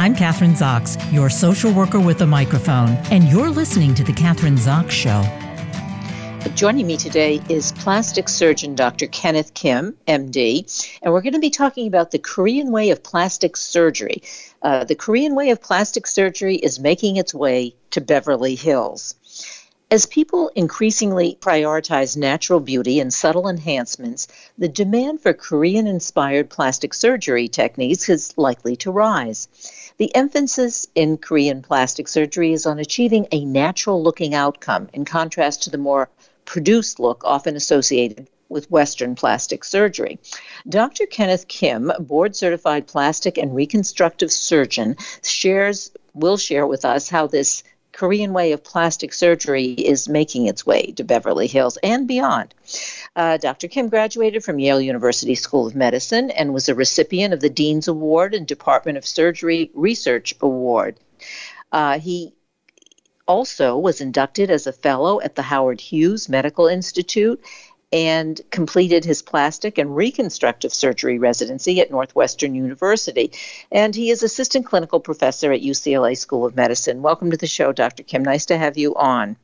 I'm Kathryn Zox, your social worker with a microphone, and you're listening to The Kathryn Zox Show. Joining me today is plastic surgeon Dr. Kenneth Kim, MD, and we're going to be talking about the Korean way of plastic surgery. Uh, the Korean way of plastic surgery is making its way to Beverly Hills. As people increasingly prioritize natural beauty and subtle enhancements, the demand for Korean inspired plastic surgery techniques is likely to rise. The emphasis in Korean plastic surgery is on achieving a natural looking outcome, in contrast to the more produced look often associated with Western plastic surgery. Dr. Kenneth Kim, board certified plastic and reconstructive surgeon, shares will share with us how this Korean way of plastic surgery is making its way to Beverly Hills and beyond. Uh, Dr. Kim graduated from Yale University School of Medicine and was a recipient of the Dean's Award and Department of Surgery Research Award. Uh, he also was inducted as a fellow at the Howard Hughes Medical Institute and completed his plastic and reconstructive surgery residency at Northwestern University. And he is assistant clinical professor at UCLA School of Medicine. Welcome to the show, Dr. Kim. Nice to have you on.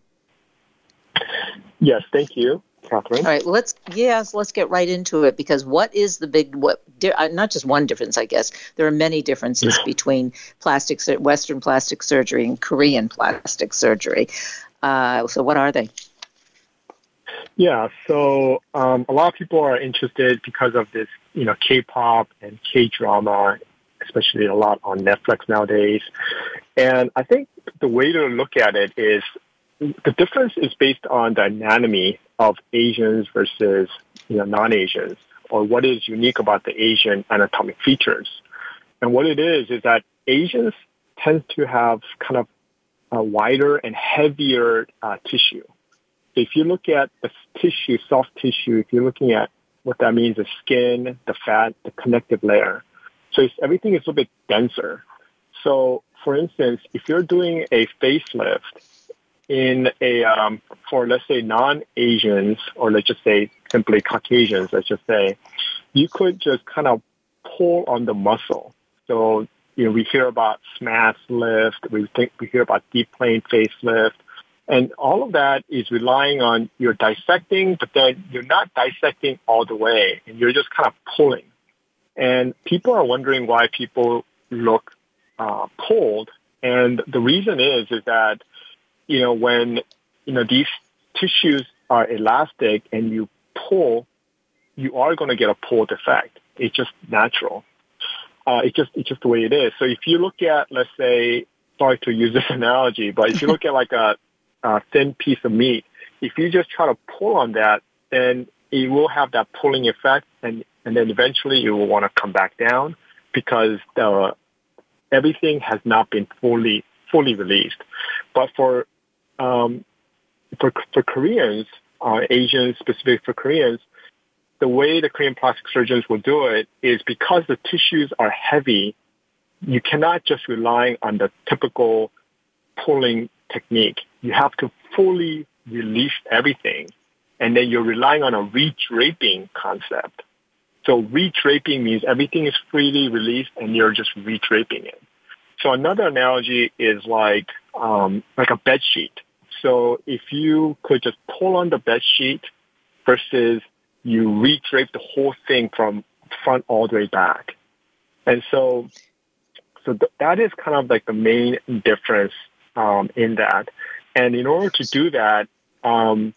Yes, thank you. Kathryn. All right, let's yes, let's get right into it because what is the big what? Uh, not just one difference, I guess. There are many differences between plastic Western plastic surgery and Korean plastic surgery. Uh, so, what are they? Yeah, so um, a lot of people are interested because of this, you know, K-pop and K-drama, especially a lot on Netflix nowadays. And I think the way to look at it is the difference is based on the anatomy of Asians versus you know non-Asians, or what is unique about the Asian anatomic features. And what it is is that Asians tend to have kind of a wider and heavier uh, tissue if you look at the tissue, soft tissue, if you're looking at what that means, the skin, the fat, the connective layer. So everything is a little bit denser. So for instance, if you're doing a facelift in a, um, for let's say non-Asians, or let's just say simply Caucasians, let's just say, you could just kind of pull on the muscle. So, you know, we hear about SMAS lift, we think, we hear about deep plane facelift, and all of that is relying on you're dissecting, but then you're not dissecting all the way and you're just kind of pulling. And people are wondering why people look uh, pulled. And the reason is, is that, you know, when, you know, these tissues are elastic and you pull, you are going to get a pulled effect. It's just natural. Uh, it's just, it's just the way it is. So if you look at, let's say, sorry to use this analogy, but if you look at like a uh, thin piece of meat, if you just try to pull on that, then it will have that pulling effect, and and then eventually you will want to come back down because the everything has not been fully fully released. But for um, for for Koreans, uh, Asians, specific for Koreans, the way the Korean plastic surgeons will do it is because the tissues are heavy, you cannot just rely on the typical pulling technique you have to fully release everything. And then you're relying on a redraping concept. So redraping means everything is freely released and you're just redraping it. So another analogy is like, um, like a bed sheet. So if you could just pull on the bed sheet versus you redrape the whole thing from front all the way back. And so, so th- that is kind of like the main difference um, in that. And in order to do that, um,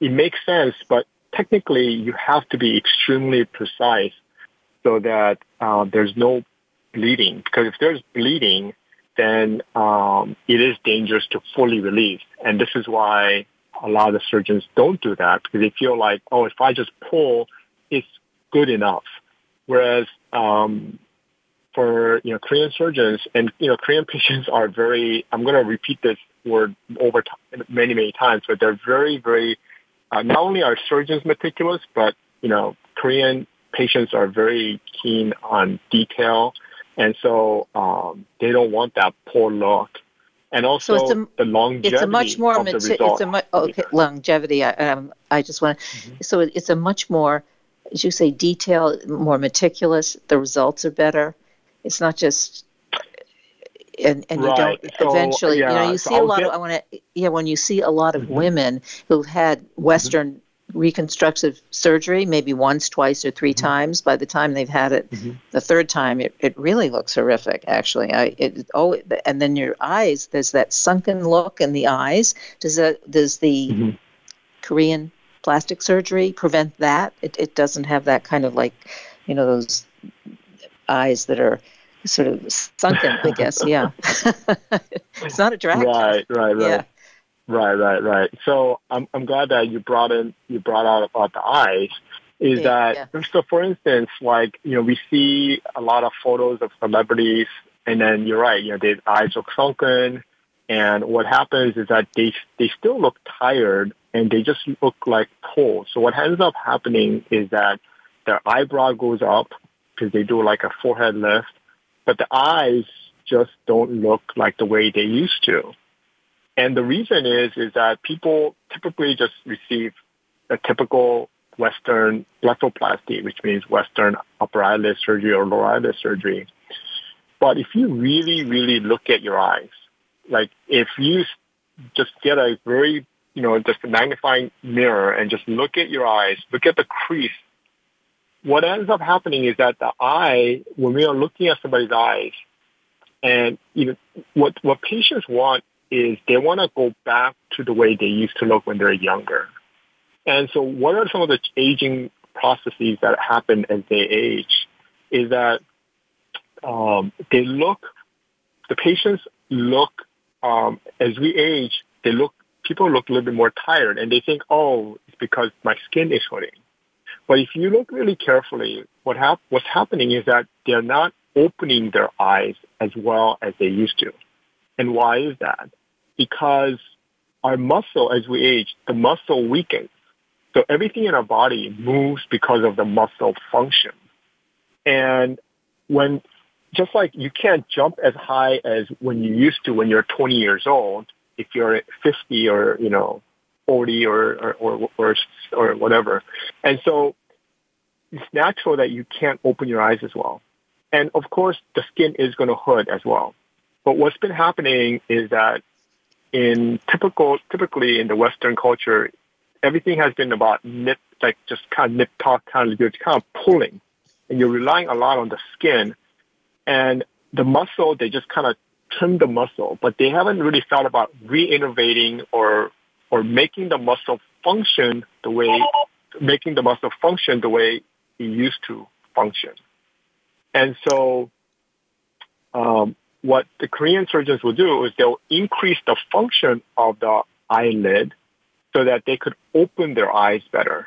it makes sense, but technically you have to be extremely precise so that uh, there's no bleeding. Because if there's bleeding, then um, it is dangerous to fully release. And this is why a lot of surgeons don't do that because they feel like, oh, if I just pull, it's good enough. Whereas um, for you know Korean surgeons and you know Korean patients are very. I'm going to repeat this word over time, many many times, but they're very very. Uh, not only are surgeons meticulous, but you know Korean patients are very keen on detail, and so um, they don't want that poor look. And also so a, the longevity. It's a much more of the. It's a mu- okay, longevity. I, um, I just want to. Mm-hmm. So it's a much more, as you say, detailed, more meticulous. The results are better it's not just and and you don't so, eventually yeah, you know you see a lot get, of I want to yeah when you see a lot of mm-hmm. women who've had mm-hmm. Western mm-hmm. reconstructive surgery maybe once twice or 3 mm-hmm. times by the time they've had it mm-hmm. the third time it, it really looks horrific actually I it oh and then your eyes there's that sunken look in the eyes does that does the mm-hmm. Korean plastic surgery prevent that it it doesn't have that kind of like you know those eyes that are sort of sunken, I guess. Yeah. it's not attractive. Right, right, right. Yeah. Right, right, right. So I'm I'm glad that you brought in you brought out about the eyes. Is yeah, that yeah. so? For instance, like you know, we see a lot of photos of celebrities, and then you're right. You know, their eyes look sunken, and what happens is that they they still look tired, and they just look like cold. So what ends up happening is that their eyebrow goes up because they do like a forehead lift, but the eyes just don't look like the way they used to. And the reason is, is that people typically just receive a typical Western blepharoplasty, which means Western upper eyelid surgery or lower eyelid surgery. But if you really, really look at your eyes, like if you just get a very, you know, just a magnifying mirror and just look at your eyes, look at the crease what ends up happening is that the eye, when we are looking at somebody's eyes, and you know what what patients want is they want to go back to the way they used to look when they're younger. And so, what are some of the aging processes that happen as they age? Is that um, they look, the patients look um, as we age, they look, people look a little bit more tired, and they think, oh, it's because my skin is hurting. But if you look really carefully, what hap- what's happening is that they're not opening their eyes as well as they used to. And why is that? Because our muscle, as we age, the muscle weakens. So everything in our body moves because of the muscle function. And when, just like you can't jump as high as when you used to when you're 20 years old, if you're 50 or, you know, 40 or, or, or, or, whatever. And so it's natural that you can't open your eyes as well. And of course, the skin is going to hurt as well. But what's been happening is that in typical, typically in the Western culture, everything has been about nip, like just kind of nip tuck, kind of, you're kind of pulling and you're relying a lot on the skin and the muscle, they just kind of trim the muscle, but they haven't really thought about re-innovating or or making the muscle function the way, making the muscle function the way it used to function. And so, um, what the Korean surgeons will do is they'll increase the function of the eyelid so that they could open their eyes better.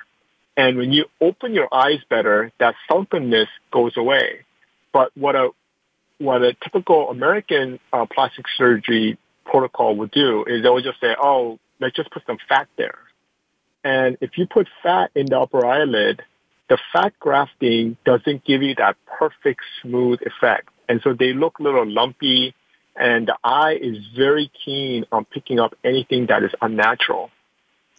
And when you open your eyes better, that sunkenness goes away. But what a what a typical American uh, plastic surgery protocol would do is they would just say, "Oh, let's just put some fat there. And if you put fat in the upper eyelid, the fat grafting doesn't give you that perfect smooth effect. And so they look a little lumpy and the eye is very keen on picking up anything that is unnatural.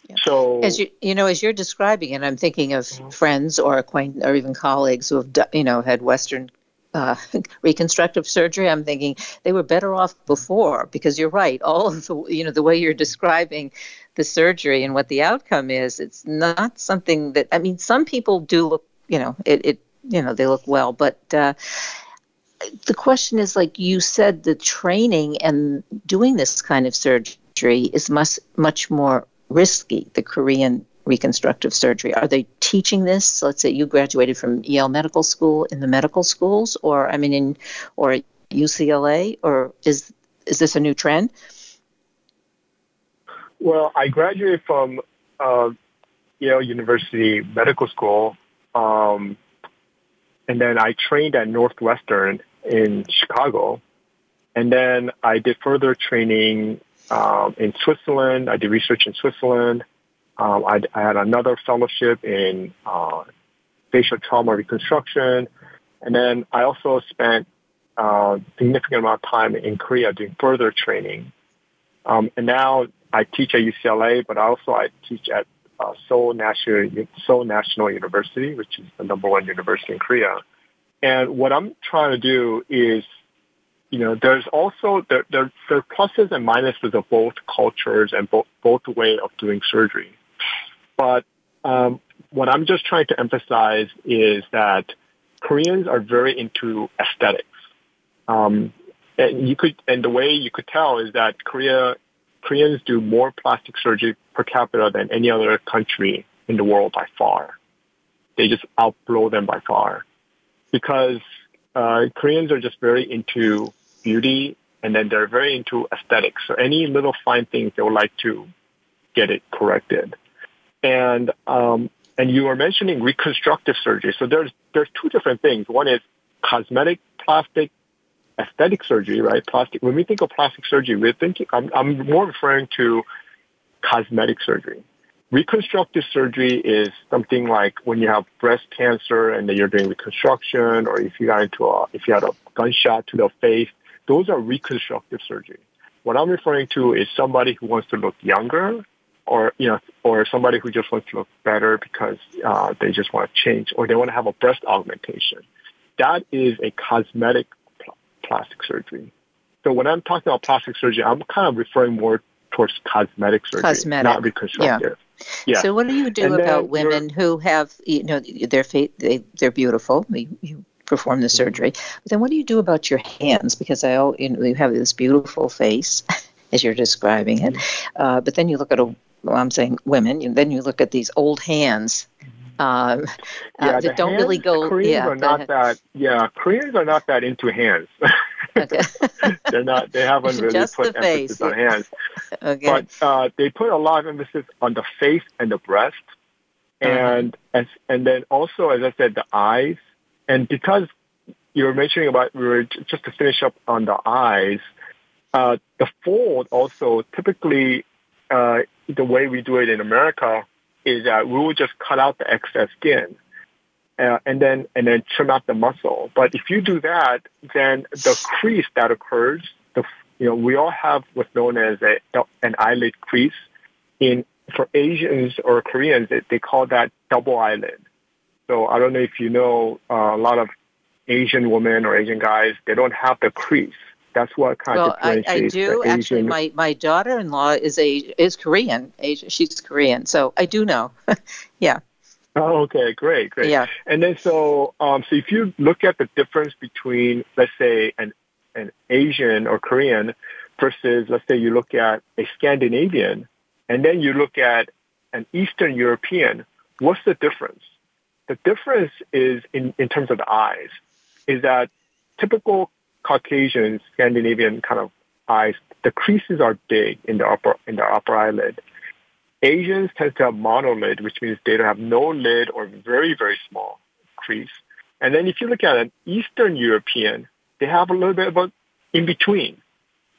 Yeah. So, as you you know, as you're describing it, I'm thinking of mm-hmm. friends or acquaint or even colleagues who have you know had Western uh, reconstructive surgery, I'm thinking they were better off before because you're right. All of the you know the way you're describing the surgery and what the outcome is, it's not something that I mean. Some people do look, you know, it, it you know they look well, but. Uh, the question is like you said the training and doing this kind of surgery is much much more risky the korean reconstructive surgery? Are they teaching this? Let's say you graduated from Yale Medical School in the medical schools, or I mean, in or UCLA, or is is this a new trend? Well, I graduated from uh, Yale University Medical School, um, and then I trained at Northwestern in Chicago, and then I did further training um, in Switzerland. I did research in Switzerland. Um, I, I, had another fellowship in uh, facial trauma reconstruction, and then I also spent a uh, significant amount of time in Korea doing further training. Um, and now I teach at UCLA, but also I teach at uh, Seoul National Seoul National University, which is the number one university in Korea. And what I'm trying to do is you know, there's also there, there, there are pluses and minuses of both cultures and both both way of doing surgery. But um, what I'm just trying to emphasize is that Koreans are very into aesthetics. Um, and you could, and the way you could tell is that Korea, Koreans do more plastic surgery per capita than any other country in the world by far. They just outblow them by far because uh, Koreans are just very into beauty and then they're very into aesthetics. So any little fine things they would like to get it corrected. And um, and you were mentioning reconstructive surgery. So there's there's two different things. One is cosmetic plastic aesthetic surgery, right? Plastic. When we think of plastic surgery, we're thinking. I'm, I'm more referring to cosmetic surgery. Reconstructive surgery is something like when you have breast cancer and then you're doing reconstruction, or if you got into a if you had a gunshot to the face. Those are reconstructive surgery. What I'm referring to is somebody who wants to look younger or you know, or somebody who just wants to look better because uh, they just want to change, or they want to have a breast augmentation. That is a cosmetic pl- plastic surgery. So when I'm talking about plastic surgery, I'm kind of referring more towards cosmetic surgery, cosmetic. not reconstructive. Yeah. yeah. So what do you do and about women who have, you know, their face, they, they're beautiful. You, you perform the surgery. But then what do you do about your hands? Because I, you know, you have this beautiful face, as you're describing it. Mm-hmm. Uh, but then you look at a well, I'm saying women, and then you look at these old hands uh, yeah, uh, that don't hands, really go. Koreans yeah, are not that. Yeah, Koreans are not that into hands. Okay. They're not. They haven't really Just put emphasis on hands. okay. But uh, they put a lot of emphasis on the face and the breast, uh-huh. and uh-huh. as and then also, as I said, the eyes. And because you were mentioning about, we were just to finish up on the eyes. Uh, the fold also typically uh, the way we do it in America is that we will just cut out the excess skin. Uh, and then and then trim out the muscle. But if you do that, then the crease that occurs, the you know we all have what's known as a an eyelid crease. In for Asians or Koreans, they, they call that double eyelid. So I don't know if you know uh, a lot of Asian women or Asian guys, they don't have the crease. That's what kind well, of I, I do actually. My my daughter-in-law is a is Korean. Asian. She's Korean, so I do know. yeah. Oh, okay, great, great. Yeah. And then so um, so if you look at the difference between let's say an an Asian or Korean versus let's say you look at a Scandinavian and then you look at an Eastern European, what's the difference? The difference is in, in terms of the eyes, is that typical Caucasian, Scandinavian kind of eyes, the creases are big in the upper in the upper eyelid. Asians tend to have monolid, which means they don't have no lid or very very small crease. And then if you look at an Eastern European, they have a little bit of in between,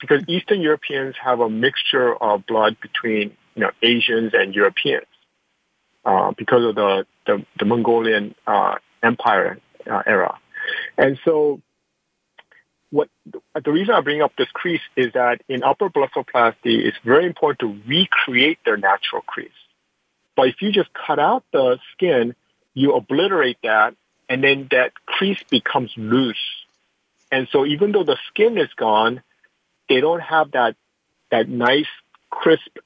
because Eastern Europeans have a mixture of blood between you know Asians and Europeans uh, because of the the, the Mongolian uh, Empire uh, era, and so what the reason I bring up this crease is that in upper blepharoplasty, it's very important to recreate their natural crease. But if you just cut out the skin, you obliterate that, and then that crease becomes loose. And so even though the skin is gone, they don't have that that nice crisp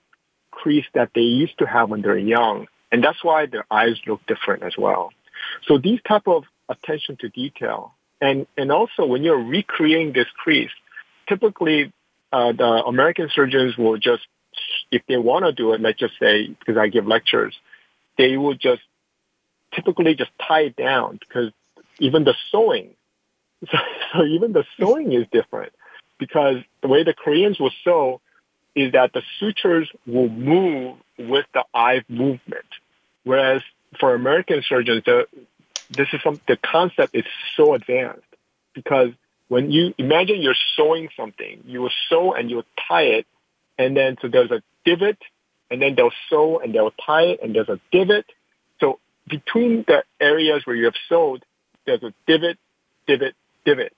crease that they used to have when they're young. And that's why their eyes look different as well. So these type of attention to detail and, and also when you're recreating this crease, typically uh, the American surgeons will just, if they want to do it, let's just say, because I give lectures, they will just typically just tie it down because even the sewing, so, so even the sewing is different because the way the Koreans will sew is that the sutures will move with the eye movement. Whereas for American surgeons, the, this is some, the concept is so advanced because when you imagine you're sewing something, you will sew and you will tie it, and then so there's a divot, and then they'll sew and they'll tie it, and there's a divot. So between the areas where you have sewed, there's a divot, divot, divot.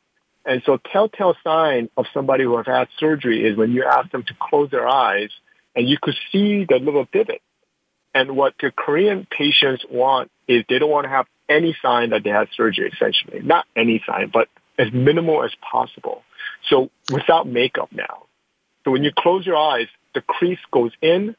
And so telltale sign of somebody who has had surgery is when you ask them to close their eyes and you could see the little divot. And what the Korean patients want is they don't want to have any sign that they had surgery, essentially. Not any sign, but as minimal as possible. So without makeup now. So when you close your eyes, the crease goes in.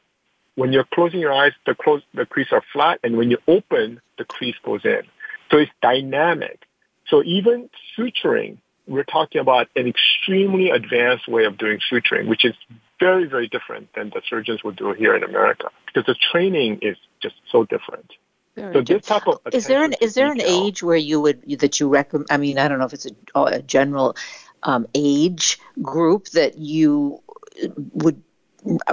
When you're closing your eyes, the close, the crease are flat. And when you open, the crease goes in. So it's dynamic. So even suturing, we're talking about an extremely advanced way of doing suturing, which is very, very different than the surgeons would do here in America because the training is just so different. Very so this type of is there an is there an age where you would that you recommend? I mean, I don't know if it's a, a general um, age group that you would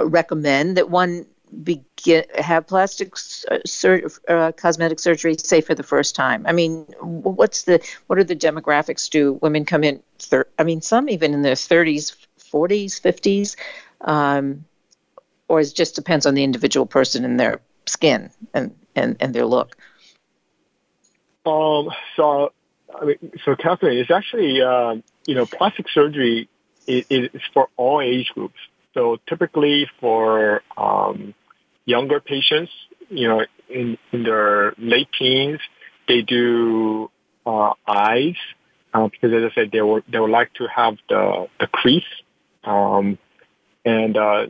recommend that one begin have plastic sur- uh, cosmetic surgery say for the first time i mean what's the what are the demographics do women come in thir- i mean some even in their 30s 40s 50s um, or it just depends on the individual person and their skin and and, and their look um so I mean, so Kathryn, it's actually, uh, you know, plastic surgery is, is, for all age groups. So typically for um, younger patients, you know, in, in their late teens, they do uh, eyes uh, because, as I said, they would they would like to have the the crease um, and uh,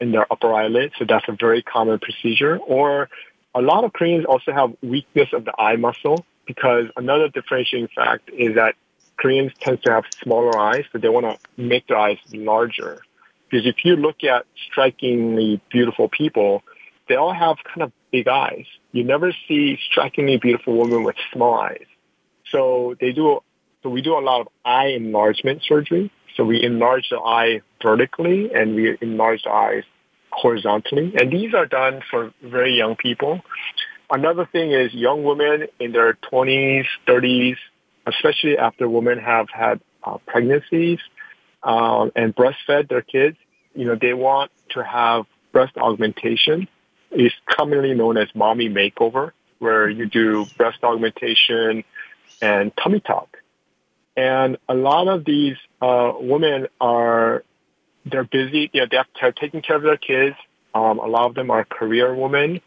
in their upper eyelid. So that's a very common procedure. Or a lot of Koreans also have weakness of the eye muscle because another differentiating fact is that Koreans tend to have smaller eyes, so they want to make their eyes larger. Because if you look at strikingly beautiful people, they all have kind of big eyes. You never see strikingly beautiful women with small eyes. So they do, so we do a lot of eye enlargement surgery. So we enlarge the eye vertically and we enlarge the eyes horizontally. And these are done for very young people. Another thing is young women in their 20s, 30s, especially after women have had uh, pregnancies um, and breastfed their kids, you know, they want to have breast augmentation. It's commonly known as mommy makeover, where you do breast augmentation and tummy tuck. And a lot of these uh, women are they're busy. You know, they're, they're taking care of their kids. Um, a lot of them are career women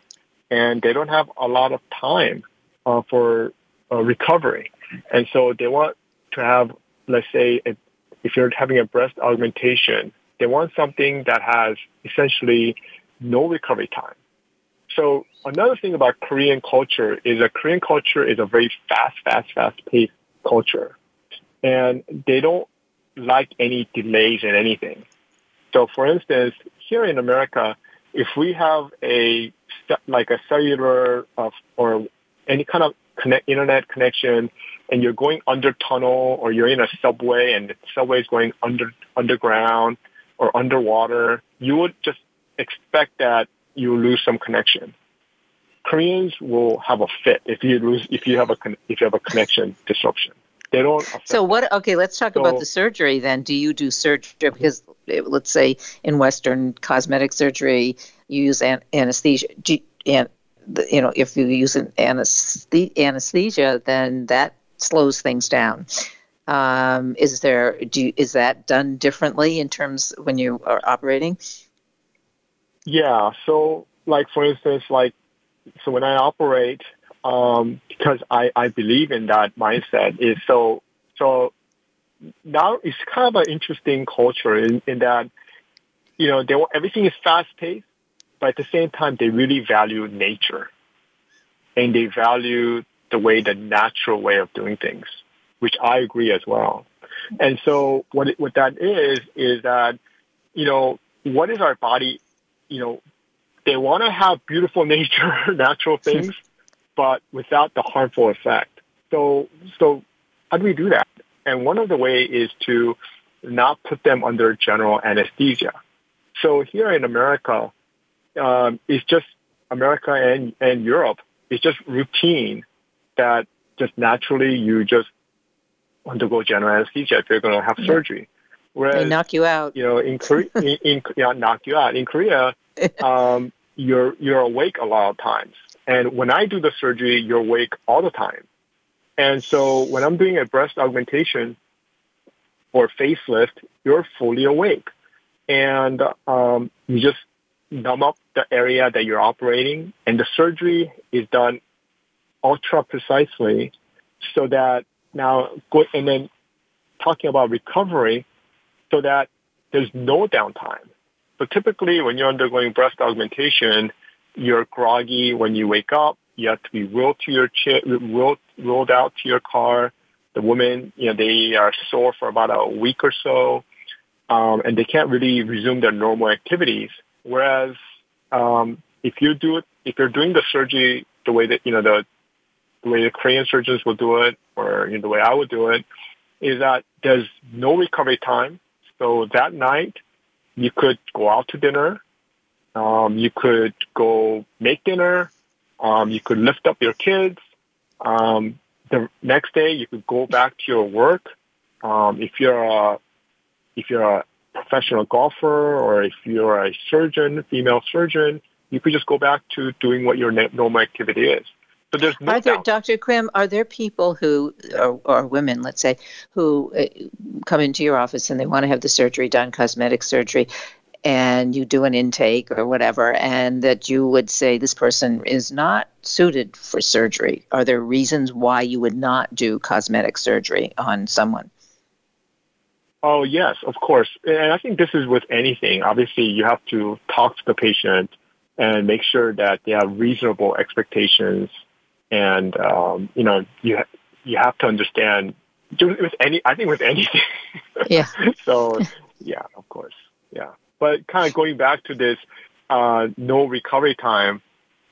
and they don't have a lot of time uh, for uh, recovery. And so they want to have, let's say, if, if you're having a breast augmentation, they want something that has essentially no recovery time. So another thing about Korean culture is that Korean culture is a very fast, fast, fast paced culture. And they don't like any delays in anything. So for instance, here in America, if we have a like a cellular uh, or any kind of connect, internet connection and you're going under tunnel or you're in a subway and the subway is going under underground or underwater, you would just expect that you lose some connection. Koreans will have a fit if you lose if you have a if you have a connection disruption. They don't. So what? Okay, let's talk so, about the surgery then. Do you do surgery because let's say in Western cosmetic surgery you use an- anesthesia? And you know if you use an anesthesia, then that slows things down. Um, is there do you, is that done differently in terms when you are operating? Yeah. So, like for instance, like so when I operate, um, because I I believe in that mindset is so so now it's kind of an interesting culture in, in that you know they everything is fast paced, but at the same time they really value nature and they value the way, the natural way of doing things, which I agree as well. And so what, it, what that is, is that, you know, what is our body, you know, they want to have beautiful nature, natural things, but without the harmful effect. So, so how do we do that? And one of the way is to not put them under general anesthesia. So here in America, um, it's just America and, and Europe. It's just routine that just naturally you just undergo general anesthesia if you're going to have surgery. Whereas, they knock you out. You know, in Korea, in, in yeah, knock you out. In Korea, um, you're you're awake a lot of times, and when I do the surgery, you're awake all the time. And so when I'm doing a breast augmentation or facelift, you're fully awake, and um, you just numb up the area that you're operating, and the surgery is done ultra precisely so that now go and then talking about recovery, so that there's no downtime. So typically when you're undergoing breast augmentation, you're groggy when you wake up. You have to be rolled to your chair, rolled, rolled out to your car. The women, you know, they are sore for about a week or so, um, and they can't really resume their normal activities. Whereas um, if you do it, if you're doing the surgery the way that you know the the way the Korean surgeons will do it, or you know, the way I would do it, is that there's no recovery time. So that night, you could go out to dinner. Um, you could go make dinner. Um, you could lift up your kids. Um, the next day, you could go back to your work. Um, if you're a if you're a professional golfer or if you're a surgeon, female surgeon, you could just go back to doing what your normal activity is. So there's no are there, doubt. Dr. Kim, are there people who, or, or, women, let's say, who uh, come into your office and they want to have the surgery done, cosmetic surgery, and you do an intake or whatever, and that you would say this person is not suited for surgery? Are there reasons why you would not do cosmetic surgery on someone? Oh, yes, of course. And I think this is with anything. Obviously, you have to talk to the patient and make sure that they have reasonable expectations and um, you know you ha- you have to understand with any I think with anything. Yeah. so yeah, of course, yeah. But kind of going back to this uh, no recovery time,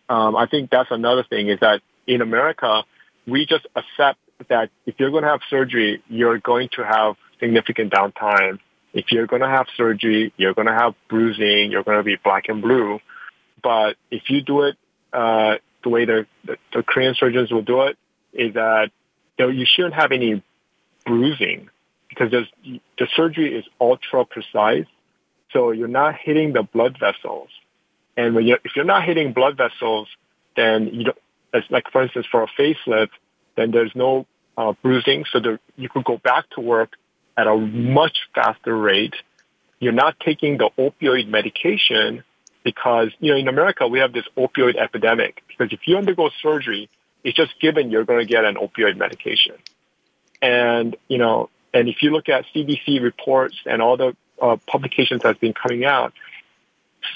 um, I think that's another thing is that in America we just accept that if you're going to have surgery, you're going to have significant downtime. If you're going to have surgery, you're going to have bruising, you're going to be black and blue. But if you do it uh, the way the, the, the Korean surgeons will do it is that you, know, you shouldn't have any bruising because the surgery is ultra precise. So you're not hitting the blood vessels. And when you're, if you're not hitting blood vessels, then you don't, as like for instance for a facelift, then there's no uh, bruising. So the, you could go back to work at a much faster rate. You're not taking the opioid medication because, you know, in America, we have this opioid epidemic because if you undergo surgery, it's just given you're going to get an opioid medication. And, you know, and if you look at CDC reports and all the uh, publications that's been coming out,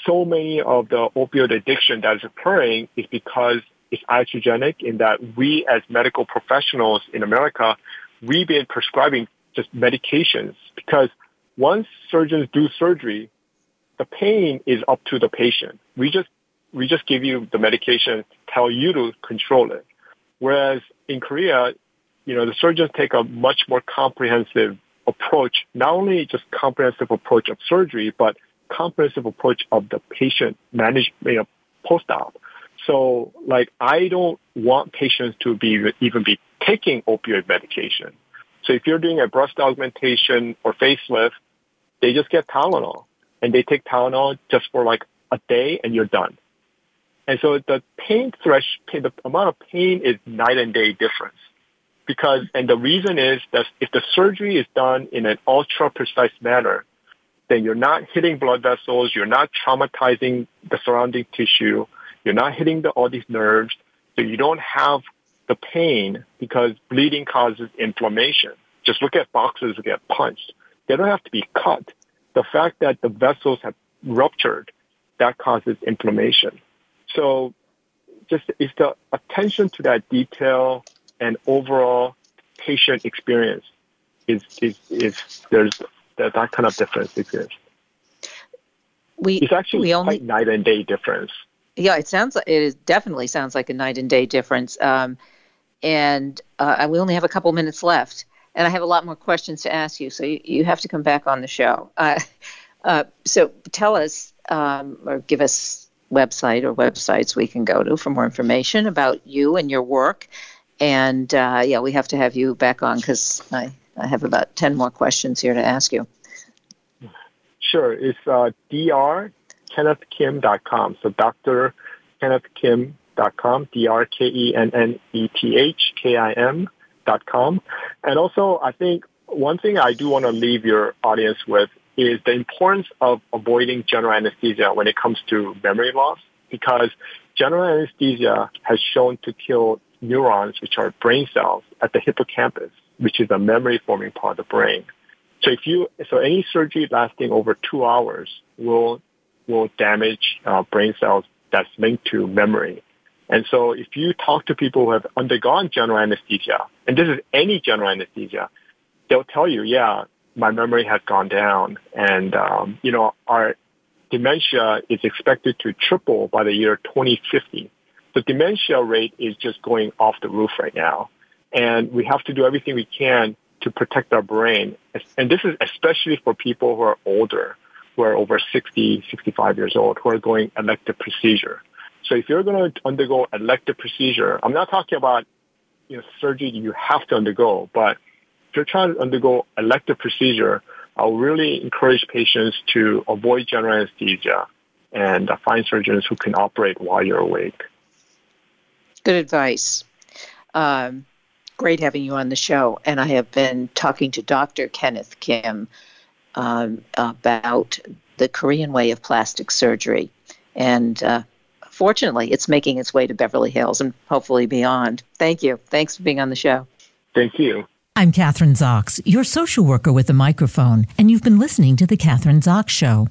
so many of the opioid addiction that is occurring is because it's iatrogenic in that we as medical professionals in America, we've been prescribing just medications because once surgeons do surgery, the pain is up to the patient. We just we just give you the medication, tell you to control it. Whereas in Korea, you know, the surgeons take a much more comprehensive approach, not only just comprehensive approach of surgery, but comprehensive approach of the patient management, you know, post-op. So like I don't want patients to be even be taking opioid medication. So if you're doing a breast augmentation or facelift, they just get Tylenol and they take Tylenol just for like a day and you're done. And so the pain thresh, the amount of pain is night and day difference. Because, and the reason is that if the surgery is done in an ultra precise manner, then you're not hitting blood vessels, you're not traumatizing the surrounding tissue, you're not hitting the, all these nerves, so you don't have the pain because bleeding causes inflammation. Just look at boxers who get punched. They don't have to be cut the fact that the vessels have ruptured, that causes inflammation. So just it's the attention to that detail and overall patient experience is, is, is there's that, that kind of difference exists. We, it's actually we only, quite night and day difference. Yeah, it sounds like it is definitely sounds like a night and day difference. Um, and uh, we only have a couple minutes left and I have a lot more questions to ask you, so you, you have to come back on the show. Uh, uh, so tell us um, or give us website or websites we can go to for more information about you and your work. And uh, yeah, we have to have you back on because I, I have about 10 more questions here to ask you. Sure. It's uh, drkennethkim.com. So Dr. Kennethkim.com, D-R-K-E-N-N-E-T-H-K-I-M com. And also, I think one thing I do want to leave your audience with is the importance of avoiding general anesthesia when it comes to memory loss because general anesthesia has shown to kill neurons, which are brain cells at the hippocampus, which is a memory forming part of the brain. So if you, so any surgery lasting over two hours will, will damage uh, brain cells that's linked to memory. And so if you talk to people who have undergone general anesthesia, and this is any general anesthesia, they'll tell you, yeah, my memory has gone down. And, um, you know, our dementia is expected to triple by the year 2050. The dementia rate is just going off the roof right now. And we have to do everything we can to protect our brain. And this is especially for people who are older, who are over 60, 65 years old, who are going elective procedure. So if you're going to undergo elective procedure, I'm not talking about you know surgery you have to undergo, but if you're trying to undergo elective procedure, I'll really encourage patients to avoid general anesthesia and find surgeons who can operate while you're awake. Good advice. Um, great having you on the show. And I have been talking to Dr. Kenneth Kim um, about the Korean way of plastic surgery. And uh, fortunately, it's making its way to Beverly Hills and hopefully beyond. Thank you. Thanks for being on the show. Thank you. I'm Kathryn Zox, your social worker with a microphone, and you've been listening to The Kathryn Zox Show.